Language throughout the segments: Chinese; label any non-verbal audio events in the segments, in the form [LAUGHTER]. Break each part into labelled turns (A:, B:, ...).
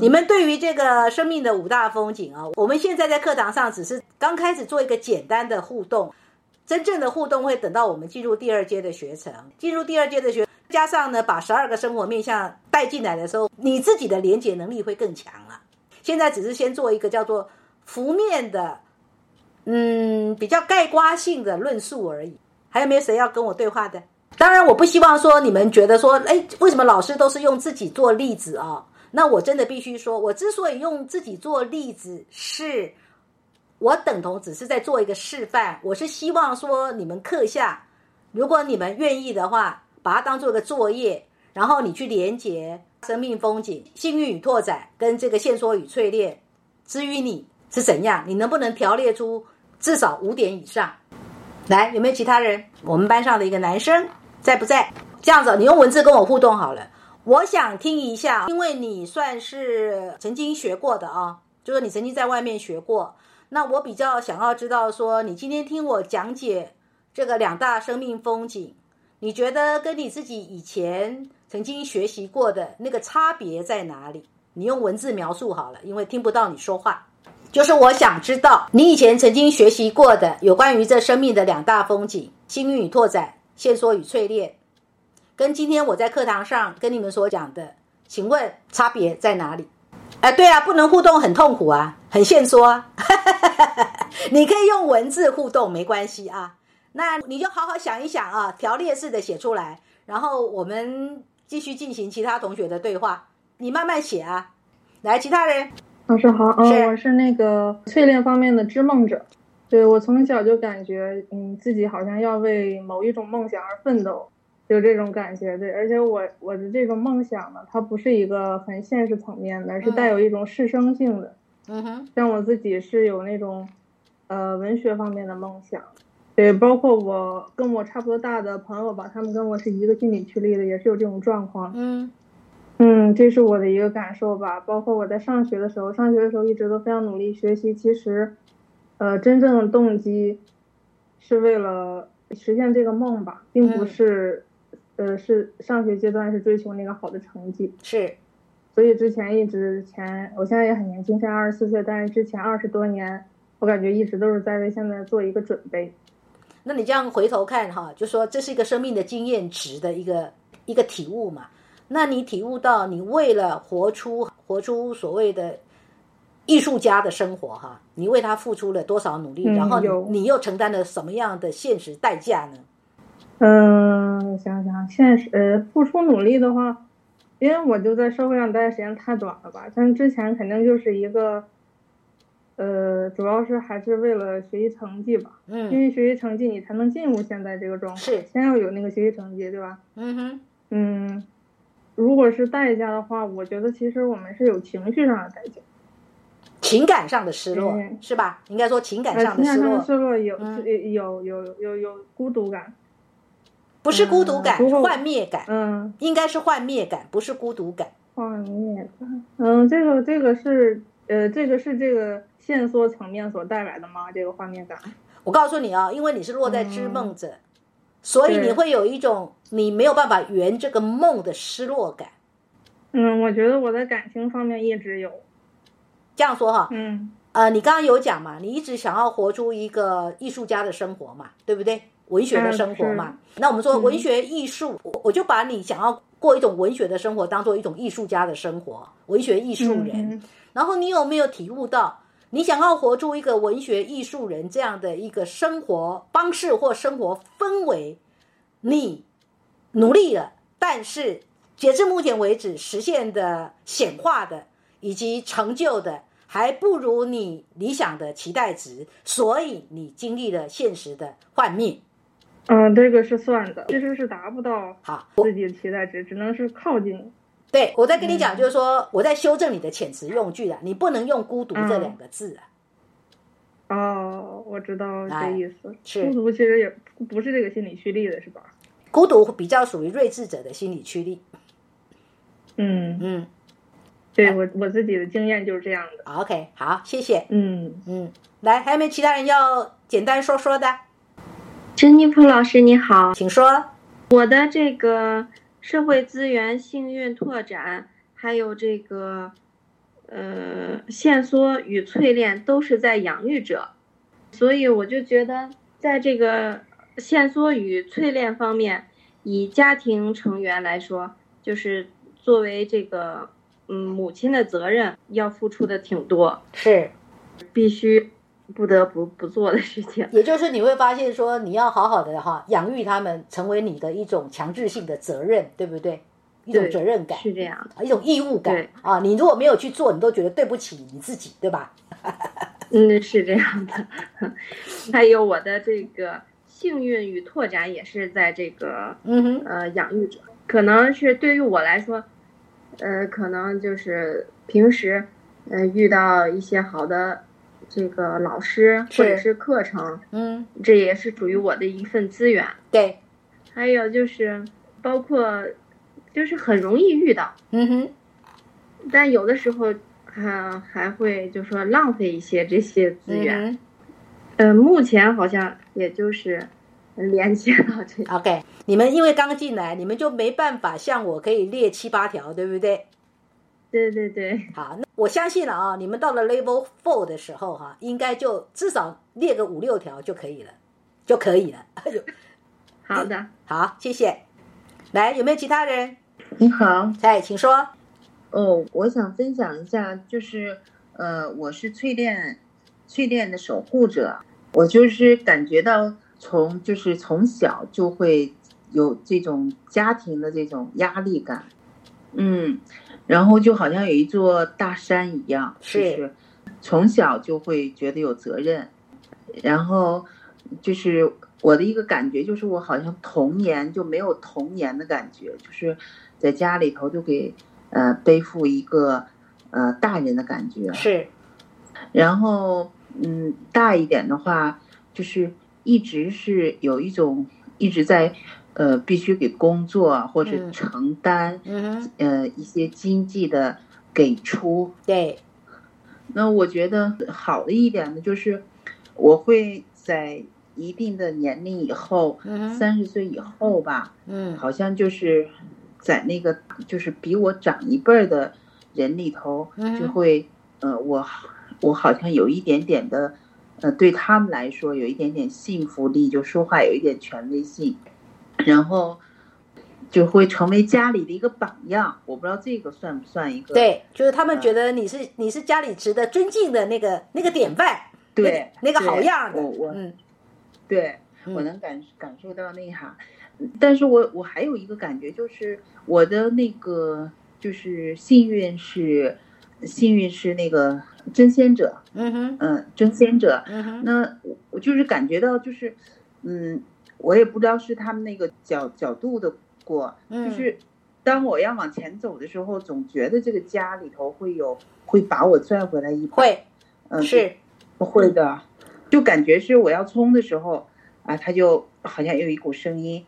A: 你们对于这个生命的五大风景啊，我们现在在课堂上只是刚开始做一个简单的互动，真正的互动会等到我们进入第二阶的学程，进入第二阶的学，加上呢把十二个生活面向带进来的时候，你自己的连结能力会更强了。现在只是先做一个叫做浮面的，嗯，比较概括性的论述而已。还有没有谁要跟我对话的？当然，我不希望说你们觉得说，哎，为什么老师都是用自己做例子啊？那我真的必须说，我之所以用自己做例子，是我等同只是在做一个示范。我是希望说，你们课下，如果你们愿意的话，把它当做一个作业，然后你去连接生命风景、幸运与拓展跟这个线索与淬炼，至于你是怎样，你能不能条列出至少五点以上？来，有没有其他人？我们班上的一个男生在不在？这样子，你用文字跟我互动好了。我想听一下，因为你算是曾经学过的啊，就是你曾经在外面学过。那我比较想要知道，说你今天听我讲解这个两大生命风景，你觉得跟你自己以前曾经学习过的那个差别在哪里？你用文字描述好了，因为听不到你说话。就是我想知道你以前曾经学习过的有关于这生命的两大风景：幸运与拓展，线索与淬炼。跟今天我在课堂上跟你们所讲的，请问差别在哪里？哎，对啊，不能互动很痛苦啊，很限缩啊。[LAUGHS] 你可以用文字互动，没关系啊。那你就好好想一想啊，条列式的写出来，然后我们继续进行其他同学的对话。你慢慢写啊。来，其他人，
B: 老师好，嗯，我是那个淬炼方面的织梦者。对我从小就感觉，嗯，自己好像要为某一种梦想而奋斗。有这种感觉，对，而且我我的这种梦想呢，它不是一个很现实层面的，而是带有一种师生性的。
A: 嗯哼，
B: 像我自己是有那种，呃，文学方面的梦想，对，包括我跟我差不多大的朋友吧，他们跟我是一个心理区立的，也是有这种状况。
A: 嗯，
B: 嗯，这是我的一个感受吧。包括我在上学的时候，上学的时候一直都非常努力学习，其实，呃，真正的动机是为了实现这个梦吧，并不是。呃，是上学阶段是追求那个好的成绩，
A: 是，
B: 所以之前一直前，我现在也很年轻，现在二十四岁，但是之前二十多年，我感觉一直都是在为现在做一个准备。
A: 那你这样回头看哈，就说这是一个生命的经验值的一个一个体悟嘛？那你体悟到你为了活出活出所谓的艺术家的生活哈，你为他付出了多少努力，然后你又承担了什么样的现实代价呢？
B: 嗯，想想现实，呃，付出努力的话，因为我就在社会上待的时间太短了吧。像之前肯定就是一个，呃，主要是还是为了学习成绩吧。
A: 嗯。
B: 因为学习成绩，你才能进入现在这个状态。
A: 是。
B: 先要有那个学习成绩，对吧？
A: 嗯哼。
B: 嗯，如果是代价的话，我觉得其实我们是有情绪上的代价，
A: 情感上的失落，是吧？应该说情感上的失落。
B: 失落有有有有有孤独感。
A: 不是孤独感，幻灭感。嗯，应该是幻灭感，不是孤独感。
B: 幻灭感。嗯，这个这个是呃，这个是这个线索层面所带来的吗？这个幻灭感。
A: 我告诉你啊，因为你是落在织梦者，所以你会有一种你没有办法圆这个梦的失落感。
B: 嗯，我觉得我在感情方面一直有。
A: 这样说哈。
B: 嗯。
A: 呃，你刚刚有讲嘛，你一直想要活出一个艺术家的生活嘛，对不对？文学的生活嘛，那我们说文学艺术，我我就把你想要过一种文学的生活当做一种艺术家的生活，文学艺术人。然后你有没有体悟到，你想要活出一个文学艺术人这样的一个生活方式或生活氛围？你努力了，但是截至目前为止实现的显化的以及成就的。还不如你理想的期待值，所以你经历了现实的幻灭。
B: 嗯，这个是算的，其实是达不到
A: 好
B: 自己的期待值，只能是靠近。
A: 对我在跟你讲，就是说我在修正你的遣词用句啊，你不能用孤独这两个字啊。
B: 哦，我知道这意思。
A: 是
B: 孤独其实也不是这个心理驱力的，是吧？
A: 孤独比较属于睿智者的心理驱力。
B: 嗯
A: 嗯。
B: 对我我自己的经验就是这样的。
A: OK，好，谢谢。
B: 嗯
A: 嗯，来，还有没有其他人要简单说说的？
C: 珍妮普老师你好，
A: 请说。
C: 我的这个社会资源幸运拓展，还有这个呃，线索与淬炼都是在养育者，所以我就觉得，在这个线索与淬炼方面，以家庭成员来说，就是作为这个嗯母亲的责任，要付出的挺多，
A: 是。
C: 必须不得不不做的事情。[LAUGHS]
A: 也就是你会发现说，你要好好的哈养育他们，成为你的一种强制性的责任，对不对？一种责任感
C: 是这样
A: 一种义务感啊！你如果没有去做，你都觉得对不起你自己，对吧？[LAUGHS]
C: 嗯，是这样的。[LAUGHS] 还有我的这个幸运与拓展也是在这个
A: 嗯哼
C: 呃养育者，可能是对于我来说，呃，可能就是平时呃遇到一些好的这个老师或者是课程，
A: 嗯，
C: 这也是属于我的一份资源。
A: 对，
C: 还有就是包括。就是很容易遇到，
A: 嗯哼，
C: 但有的时候还还会就说浪费一些这些资源，嗯，目前好像也就是连接到这。
A: OK，你们因为刚进来，你们就没办法像我可以列七八条，对不对？
C: 对对对。
A: 好，那我相信了啊，你们到了 Level Four 的时候哈，应该就至少列个五六条就可以了，就可以了。[LAUGHS]
C: 好的，
A: 好，谢谢。来，有没有其他人？
D: 你好，
A: 哎，请说。
D: 哦，我想分享一下，就是呃，我是淬炼，淬炼的守护者。我就是感觉到从就是从小就会有这种家庭的这种压力感，嗯，然后就好像有一座大山一样，是从小就会觉得有责任，然后就是。我的一个感觉就是，我好像童年就没有童年的感觉，就是在家里头就给呃背负一个呃大人的感觉。
A: 是，
D: 然后嗯大一点的话，就是一直是有一种一直在呃必须给工作或者承担呃一些经济的给出。
A: 对。
D: 那我觉得好的一点呢，就是我会在。一定的年龄以后，三十岁以后吧，
A: 嗯，
D: 好像就是在那个就是比我长一辈儿的人里头，就会呃，我我好像有一点点的呃，对他们来说有一点点信服力，就说话有一点权威性，然后就会成为家里的一个榜样。我不知道这个算不算一个？
A: 对，就是他们觉得你是你是家里值得尊敬的那个那个典范，
D: 对，
A: 那个好样
D: 的，我我
A: 嗯。
D: 对，我能感感受到那哈，但是我我还有一个感觉，就是我的那个就是幸运是幸运是那个争先者，
A: 嗯哼，
D: 嗯，真仙者，
A: 嗯哼，
D: 那我就是感觉到就是，嗯，我也不知道是他们那个角角度的过，就是当我要往前走的时候，总觉得这个家里头会有会把我拽回来一把，
A: 会，
D: 嗯，
A: 是，
D: 不会的。就感觉是我要冲的时候，啊，他就好像有一股声音，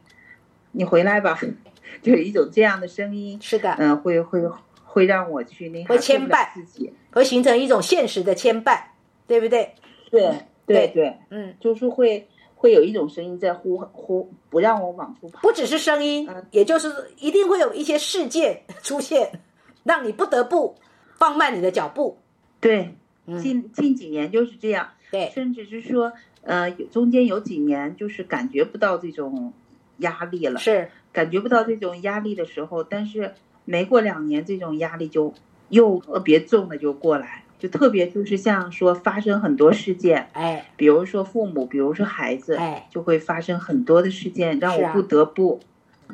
D: 你回来吧，[LAUGHS] 就有一种这样的声音。
A: 是的，
D: 嗯，会会会让我去那
A: 会牵绊
D: 自己，
A: 会形成一种现实的牵绊，对不对？
D: 对对对，
A: 嗯，
D: 就是会会有一种声音在呼呼，不让我往出跑。
A: 不只是声音，也就是一定会有一些事件 [LAUGHS] 出现，让你不得不放慢你的脚步。
D: 对，近近几年就是这样。
A: 对，
D: 甚至是说，呃，中间有几年就是感觉不到这种压力了，
A: 是
D: 感觉不到这种压力的时候，但是没过两年，这种压力就又特别重的就过来，就特别就是像说发生很多事件，
A: 哎，
D: 比如说父母，比如说孩子，
A: 哎，
D: 就会发生很多的事件，让我不得不，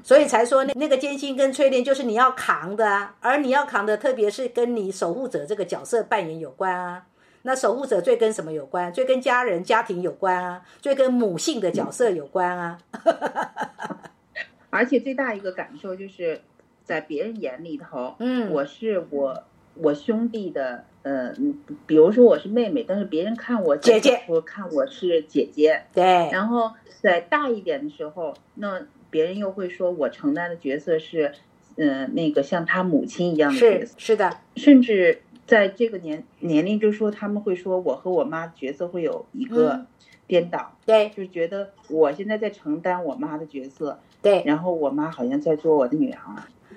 A: 所以才说那那个艰辛跟淬炼就是你要扛的啊，而你要扛的，特别是跟你守护者这个角色扮演有关啊。那守护者最跟什么有关？最跟家人、家庭有关啊，最跟母性的角色有关啊。[LAUGHS]
D: 而且最大一个感受就是，在别人眼里头，
A: 嗯，
D: 我是我我兄弟的，呃，比如说我是妹妹，但是别人看我
A: 姐姐，
D: 我看我是姐姐，
A: 对。
D: 然后在大一点的时候，那别人又会说我承担的角色是，嗯，那个像他母亲一样的角
A: 色，是的，
D: 甚至。在这个年年龄，就说他们会说我和我妈角色会有一个颠倒，
A: 对，
D: 就是觉得我现在在承担我妈的角色，
A: 对，
D: 然后我妈好像在做我的女儿，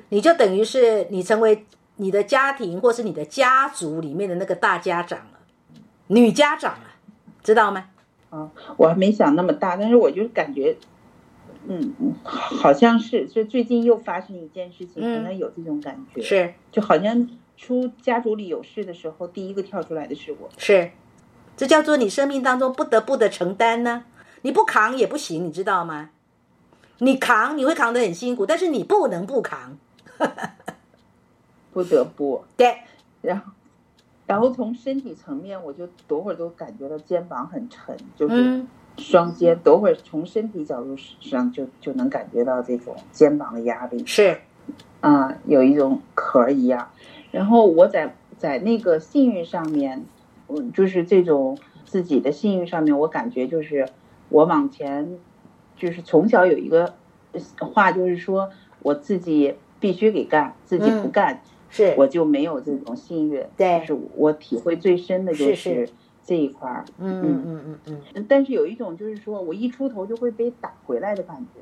A: 你就等于是你成为你的家庭或是你的家族里面的那个大家长了，女家长了，知道吗？
D: 啊，我还没想那么大，但是我就感觉，嗯，好像是，就最近又发生一件事情，可能有这种感觉，
A: 是，
D: 就好像出家族里有事的时候，第一个跳出来的是我，
A: 是，这叫做你生命当中不得不的承担呢，你不扛也不行，你知道吗？你扛你会扛得很辛苦，但是你不能不扛。
D: 不得不
A: 对，
D: 然后，然后从身体层面，我就多会儿都感觉到肩膀很沉，就是双肩，多会儿从身体角度上就就能感觉到这种肩膀的压力，
A: 是，
D: 啊，有一种壳一样。然后我在在那个幸运上面，嗯，就是这种自己的幸运上面，我感觉就是我往前，就是从小有一个话，就是说我自己必须给干，自己不干。
A: 是，
D: 我就没有这种幸运。
A: 对，
D: 是我体会最深的就是这一块儿。
A: 嗯嗯嗯嗯
D: 嗯。但是有一种就是说我一出头就会被打回来的感觉。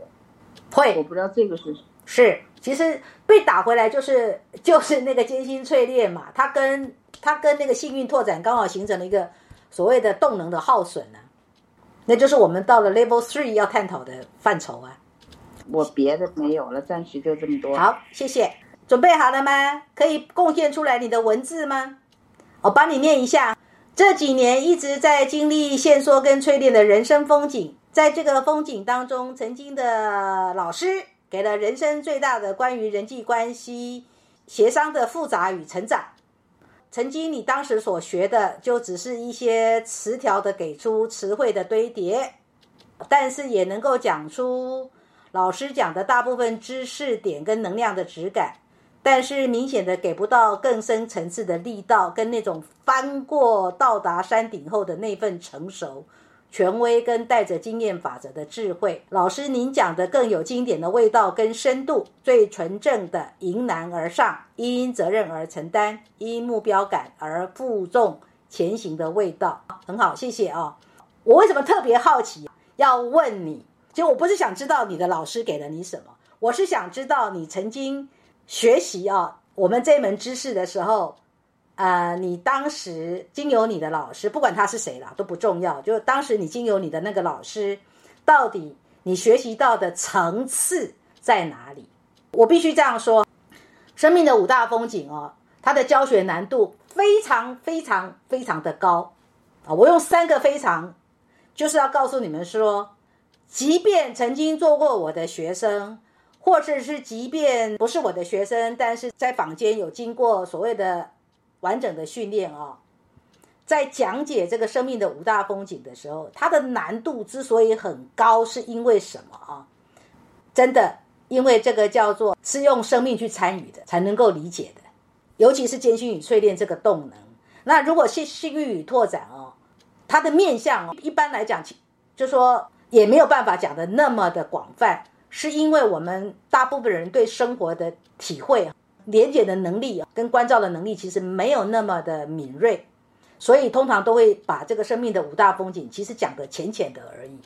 A: 会，
D: 我不知道这个是
A: 是。其实被打回来就是就是那个艰辛淬炼嘛，它跟它跟那个幸运拓展刚好形成了一个所谓的动能的耗损呢。那就是我们到了 Level Three 要探讨的范畴啊。
D: 我别的没有了，暂时就这么多。
A: 好，谢谢。准备好了吗？可以贡献出来你的文字吗？我帮你念一下。这几年一直在经历线索跟淬炼的人生风景，在这个风景当中，曾经的老师给了人生最大的关于人际关系协商的复杂与成长。曾经你当时所学的就只是一些词条的给出词汇的堆叠，但是也能够讲出老师讲的大部分知识点跟能量的质感。但是明显的给不到更深层次的力道，跟那种翻过到达山顶后的那份成熟、权威跟带着经验法则的智慧。老师，您讲的更有经典的味道跟深度，最纯正的迎难而上，因责任而承担，因目标感而负重前行的味道，很好，谢谢啊！我为什么特别好奇要问你？就我不是想知道你的老师给了你什么，我是想知道你曾经。学习啊，我们这门知识的时候，呃，你当时经由你的老师，不管他是谁了都不重要，就当时你经由你的那个老师，到底你学习到的层次在哪里？我必须这样说，生命的五大风景哦，它的教学难度非常非常非常的高啊！我用三个非常，就是要告诉你们说，即便曾经做过我的学生。或者是即便不是我的学生，但是在坊间有经过所谓的完整的训练啊，在讲解这个生命的五大风景的时候，它的难度之所以很高，是因为什么啊？真的，因为这个叫做是用生命去参与的，才能够理解的。尤其是艰辛与淬炼这个动能。那如果是幸运与拓展哦，它的面向哦一般来讲，就说也没有办法讲的那么的广泛。是因为我们大部分人对生活的体会、连接的能力跟关照的能力，其实没有那么的敏锐，所以通常都会把这个生命的五大风景，其实讲的浅浅的而已。